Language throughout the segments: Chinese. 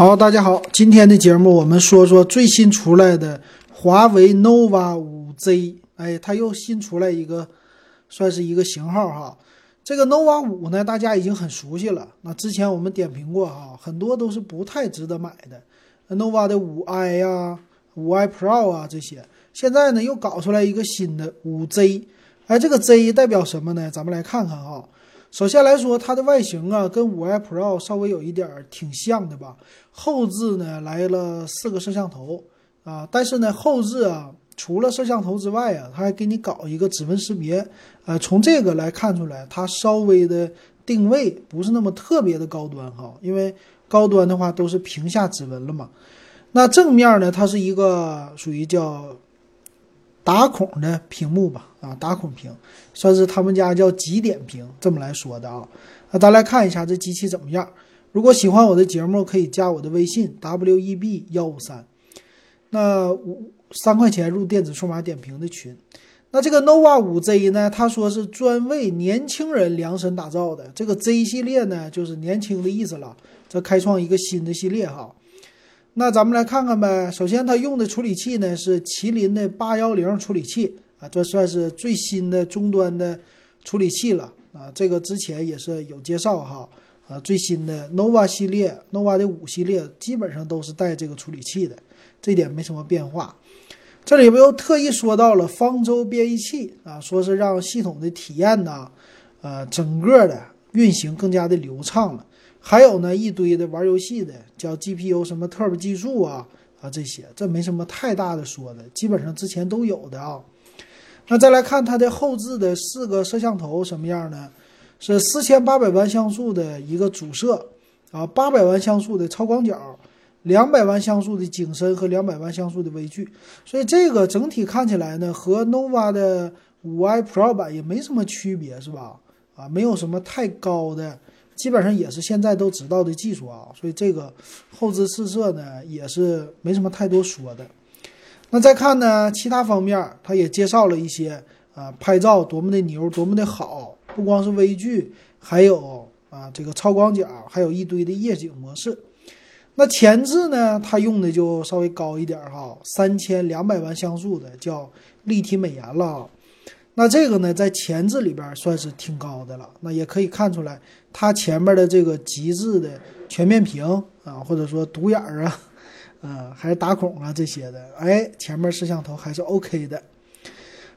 好，大家好，今天的节目我们说说最新出来的华为 nova 5Z。哎，它又新出来一个，算是一个型号哈。这个 nova 5呢，大家已经很熟悉了。那之前我们点评过哈，很多都是不太值得买的。nova 的 5i 呀、5i Pro 啊这些，现在呢又搞出来一个新的 5Z。哎，这个 Z 代表什么呢？咱们来看看哈。首先来说，它的外形啊，跟五 i Pro 稍微有一点儿挺像的吧。后置呢来了四个摄像头啊，但是呢后置啊，除了摄像头之外啊，它还给你搞一个指纹识别。呃，从这个来看出来，它稍微的定位不是那么特别的高端哈，因为高端的话都是屏下指纹了嘛。那正面呢，它是一个属于叫。打孔的屏幕吧，啊，打孔屏，算是他们家叫极点屏，这么来说的啊。那咱来看一下这机器怎么样。如果喜欢我的节目，可以加我的微信 w e b 幺五三，那五三块钱入电子数码点评的群。那这个 nova 五 Z 呢，他说是专为年轻人量身打造的。这个 Z 系列呢，就是年轻的意思了。这开创一个新的系列哈。那咱们来看看呗。首先，它用的处理器呢是麒麟的八幺零处理器啊，这算是最新的终端的处理器了啊。这个之前也是有介绍哈啊，最新的 nova 系列，nova 的五系列基本上都是带这个处理器的，这点没什么变化。这里边又特意说到了方舟编译器啊，说是让系统的体验呢，呃，整个的运行更加的流畅了。还有呢，一堆的玩游戏的，叫 GPU 什么 Turbo 技术啊啊这些，这没什么太大的说的，基本上之前都有的啊。那再来看它的后置的四个摄像头什么样呢？是四千八百万像素的一个主摄啊，八百万像素的超广角，两百万像素的景深和两百万像素的微距。所以这个整体看起来呢，和 nova 的五 i Pro 版也没什么区别，是吧？啊，没有什么太高的。基本上也是现在都知道的技术啊，所以这个后置四摄呢也是没什么太多说的。那再看呢，其他方面他也介绍了一些啊，拍照多么的牛，多么的好，不光是微距，还有啊这个超广角，还有一堆的夜景模式。那前置呢，它用的就稍微高一点哈，三千两百万像素的叫立体美颜了。那这个呢，在前置里边算是挺高的了。那也可以看出来，它前面的这个极致的全面屏啊，或者说独眼儿啊，呃，还是打孔啊这些的，哎，前面摄像头还是 OK 的。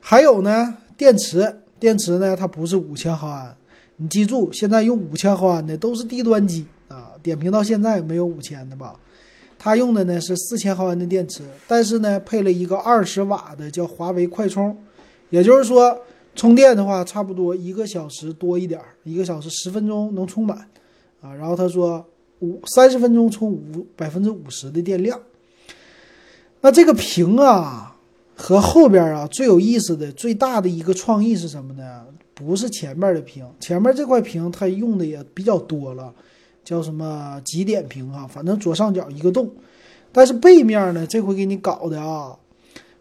还有呢，电池，电池呢，它不是五千毫安，你记住，现在用五千毫安的都是低端机啊。点评到现在没有五千的吧？它用的呢是四千毫安的电池，但是呢，配了一个二十瓦的叫华为快充。也就是说，充电的话，差不多一个小时多一点儿，一个小时十分钟能充满，啊，然后他说五三十分钟充五百分之五十的电量。那这个屏啊，和后边啊最有意思的、最大的一个创意是什么呢？不是前面的屏，前面这块屏它用的也比较多了，叫什么极点屏啊，反正左上角一个洞。但是背面呢，这回给你搞的啊，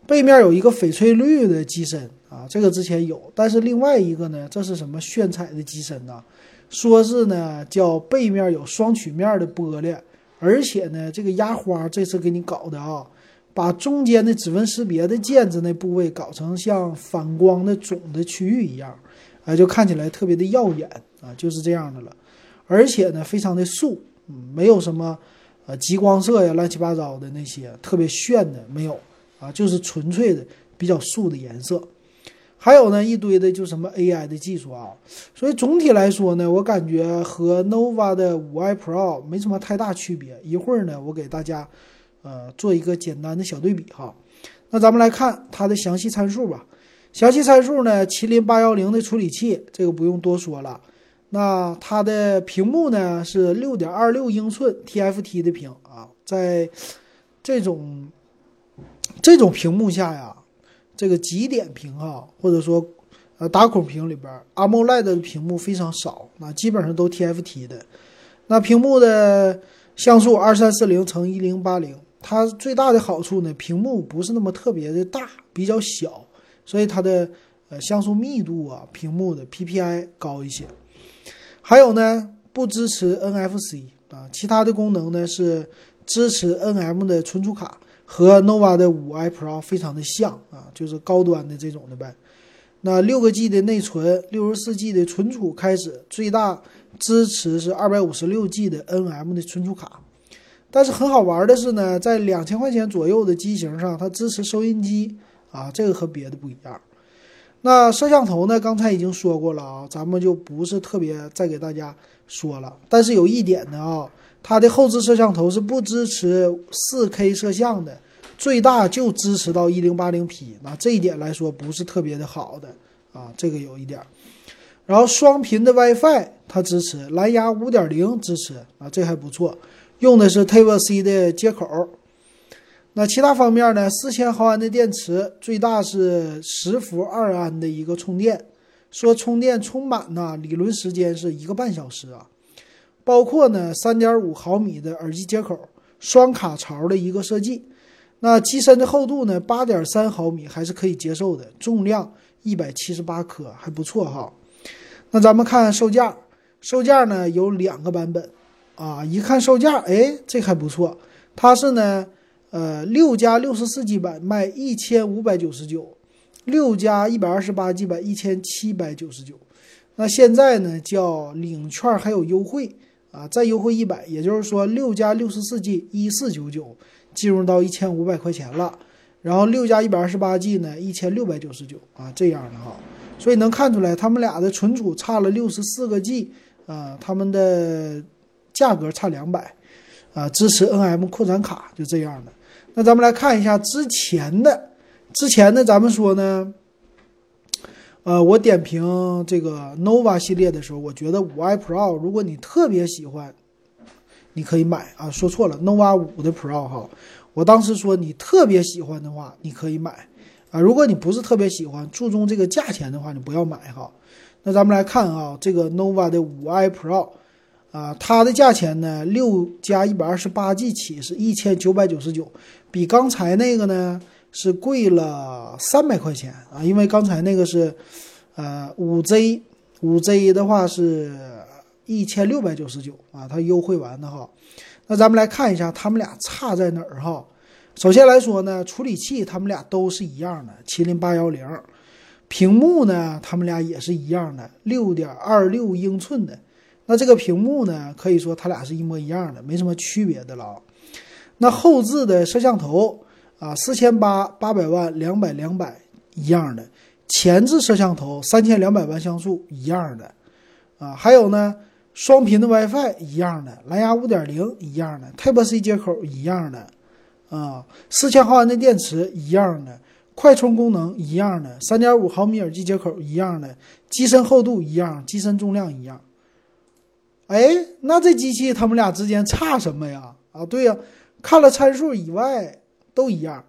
背面有一个翡翠绿的机身。啊，这个之前有，但是另外一个呢，这是什么炫彩的机身呢？说是呢，叫背面有双曲面的玻璃，而且呢，这个压花这次给你搞的啊，把中间的指纹识别的键子那部位搞成像反光的肿的区域一样，啊，就看起来特别的耀眼啊，就是这样的了。而且呢，非常的素，嗯，没有什么呃极光色呀、乱七八糟的那些特别炫的没有啊，就是纯粹的比较素的颜色。还有呢，一堆的就什么 AI 的技术啊，所以总体来说呢，我感觉和 nova 的五 i Pro 没什么太大区别。一会儿呢，我给大家呃做一个简单的小对比哈。那咱们来看它的详细参数吧。详细参数呢，麒麟八幺零的处理器，这个不用多说了。那它的屏幕呢是六点二六英寸 TFT 的屏啊，在这种这种屏幕下呀。这个极点屏哈，或者说呃打孔屏里边，AMOLED 的屏幕非常少，那基本上都 TFT 的。那屏幕的像素二三四零乘一零八零，它最大的好处呢，屏幕不是那么特别的大，比较小，所以它的呃像素密度啊，屏幕的 PPI 高一些。还有呢，不支持 NFC 啊，其他的功能呢是支持 NM 的存储卡，和 nova 的五 i Pro 非常的像啊，就是高端的这种的呗。那六个 G 的内存，六十四 G 的存储开始，最大支持是二百五十六 G 的 NM 的存储卡。但是很好玩的是呢，在两千块钱左右的机型上，它支持收音机啊，这个和别的不一样。那摄像头呢，刚才已经说过了啊，咱们就不是特别再给大家说了。但是有一点呢啊，它的后置摄像头是不支持四 K 摄像的。最大就支持到一零八零 P，那这一点来说不是特别的好的啊，这个有一点。然后双频的 WiFi 它支持，蓝牙五点零支持啊，这还不错。用的是 Type C 的接口。那其他方面呢？四千毫安的电池，最大是十伏二安的一个充电，说充电充满呢，理论时间是一个半小时啊。包括呢三点五毫米的耳机接口，双卡槽的一个设计。那机身的厚度呢？八点三毫米还是可以接受的，重量一百七十八克，还不错哈。那咱们看售价，售价呢有两个版本啊。一看售价，哎，这还不错。它是呢，呃，六加六十四 G 版卖一千五百九十九，六加一百二十八 G 版一千七百九十九。那现在呢叫领券还有优惠啊，再优惠一百，也就是说六加六十四 G 一四九九。进入到一千五百块钱了，然后六加一百二十八 G 呢，一千六百九十九啊，这样的哈，所以能看出来他们俩的存储差了六十四个 G 啊，他们的价格差两百啊，支持 NM 扩展卡就这样的。那咱们来看一下之前的，之前的咱们说呢，呃，我点评这个 nova 系列的时候，我觉得五 i Pro 如果你特别喜欢。你可以买啊，说错了，nova 五的 Pro 哈，我当时说你特别喜欢的话，你可以买啊。如果你不是特别喜欢，注重这个价钱的话，你不要买哈。那咱们来看啊，这个 nova 的五 i Pro 啊，它的价钱呢，六加一百二十八 G 起是一千九百九十九，比刚才那个呢是贵了三百块钱啊，因为刚才那个是呃五 Z，五 Z 的话是。一千六百九十九啊，它优惠完的哈。那咱们来看一下，他们俩差在哪儿哈？首先来说呢，处理器他们俩都是一样的，麒麟八幺零。屏幕呢，他们俩也是一样的，六点二六英寸的。那这个屏幕呢，可以说它俩是一模一样的，没什么区别的了。那后置的摄像头啊，四千八八百万，两百两百一样的。前置摄像头三千两百万像素一样的啊，还有呢。双频的 WiFi 一样的，蓝牙五点零一样的，Type C 接口一样的，啊，四千毫安的电池一样的，快充功能一样的，三点五毫米耳机接口一样的，机身厚度一样，机身重量一样。哎，那这机器它们俩之间差什么呀？啊，对呀，看了参数以外都一样。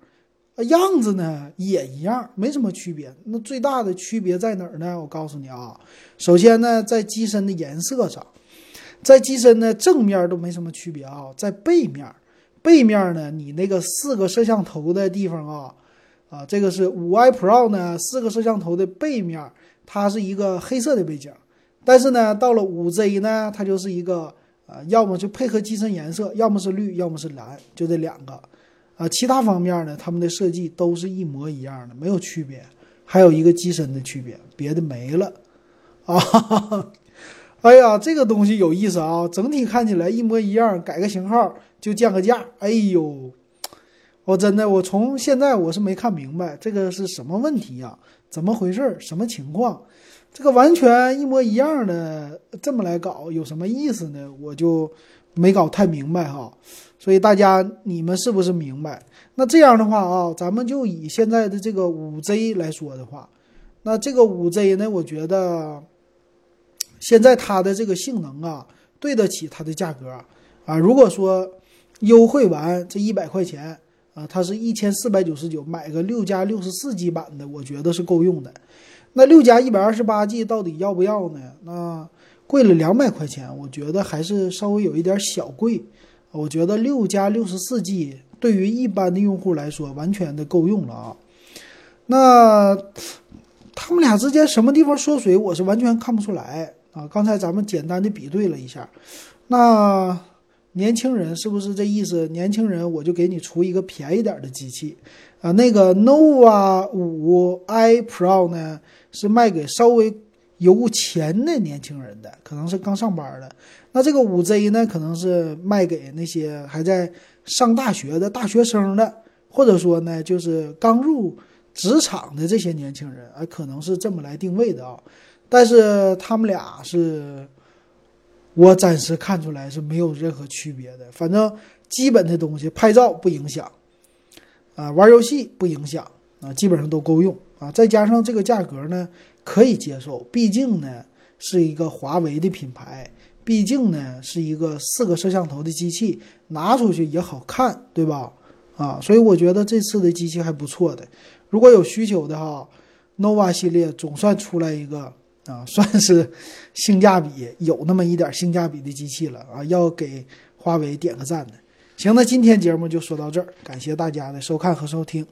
样子呢也一样，没什么区别。那最大的区别在哪儿呢？我告诉你啊，首先呢，在机身的颜色上，在机身的正面都没什么区别啊，在背面，背面呢，你那个四个摄像头的地方啊，啊，这个是五 i Pro 呢，四个摄像头的背面，它是一个黑色的背景，但是呢，到了五 Z 呢，它就是一个啊，要么就配合机身颜色，要么是绿，要么是蓝，就这两个。啊，其他方面呢，他们的设计都是一模一样的，没有区别。还有一个机身的区别，别的没了。啊，哎呀，这个东西有意思啊！整体看起来一模一样，改个型号就降个价。哎呦，我真的，我从现在我是没看明白这个是什么问题呀？怎么回事？什么情况？这个完全一模一样的这么来搞有什么意思呢？我就没搞太明白哈。所以大家，你们是不是明白？那这样的话啊，咱们就以现在的这个五 Z 来说的话，那这个五 Z 呢，我觉得现在它的这个性能啊，对得起它的价格啊。如果说优惠完这一百块钱啊，它是一千四百九十九，买个六加六十四 G 版的，我觉得是够用的。那六加一百二十八 G 到底要不要呢？那贵了两百块钱，我觉得还是稍微有一点小贵。我觉得六加六十四 G 对于一般的用户来说完全的够用了啊。那他们俩之间什么地方缩水，我是完全看不出来啊。刚才咱们简单的比对了一下，那年轻人是不是这意思？年轻人我就给你出一个便宜点的机器啊。那个 nova 五 i pro 呢，是卖给稍微有钱的年轻人的，可能是刚上班的。那这个五 Z 呢，可能是卖给那些还在上大学的大学生的，或者说呢，就是刚入职场的这些年轻人啊，可能是这么来定位的啊。但是他们俩是。我暂时看出来是没有任何区别的，反正基本的东西拍照不影响，啊，玩游戏不影响，啊，基本上都够用啊。再加上这个价格呢，可以接受，毕竟呢是一个华为的品牌，毕竟呢是一个四个摄像头的机器，拿出去也好看，对吧？啊，所以我觉得这次的机器还不错的。如果有需求的哈，nova 系列总算出来一个。啊，算是性价比有那么一点性价比的机器了啊，要给华为点个赞的。行，那今天节目就说到这儿，感谢大家的收看和收听。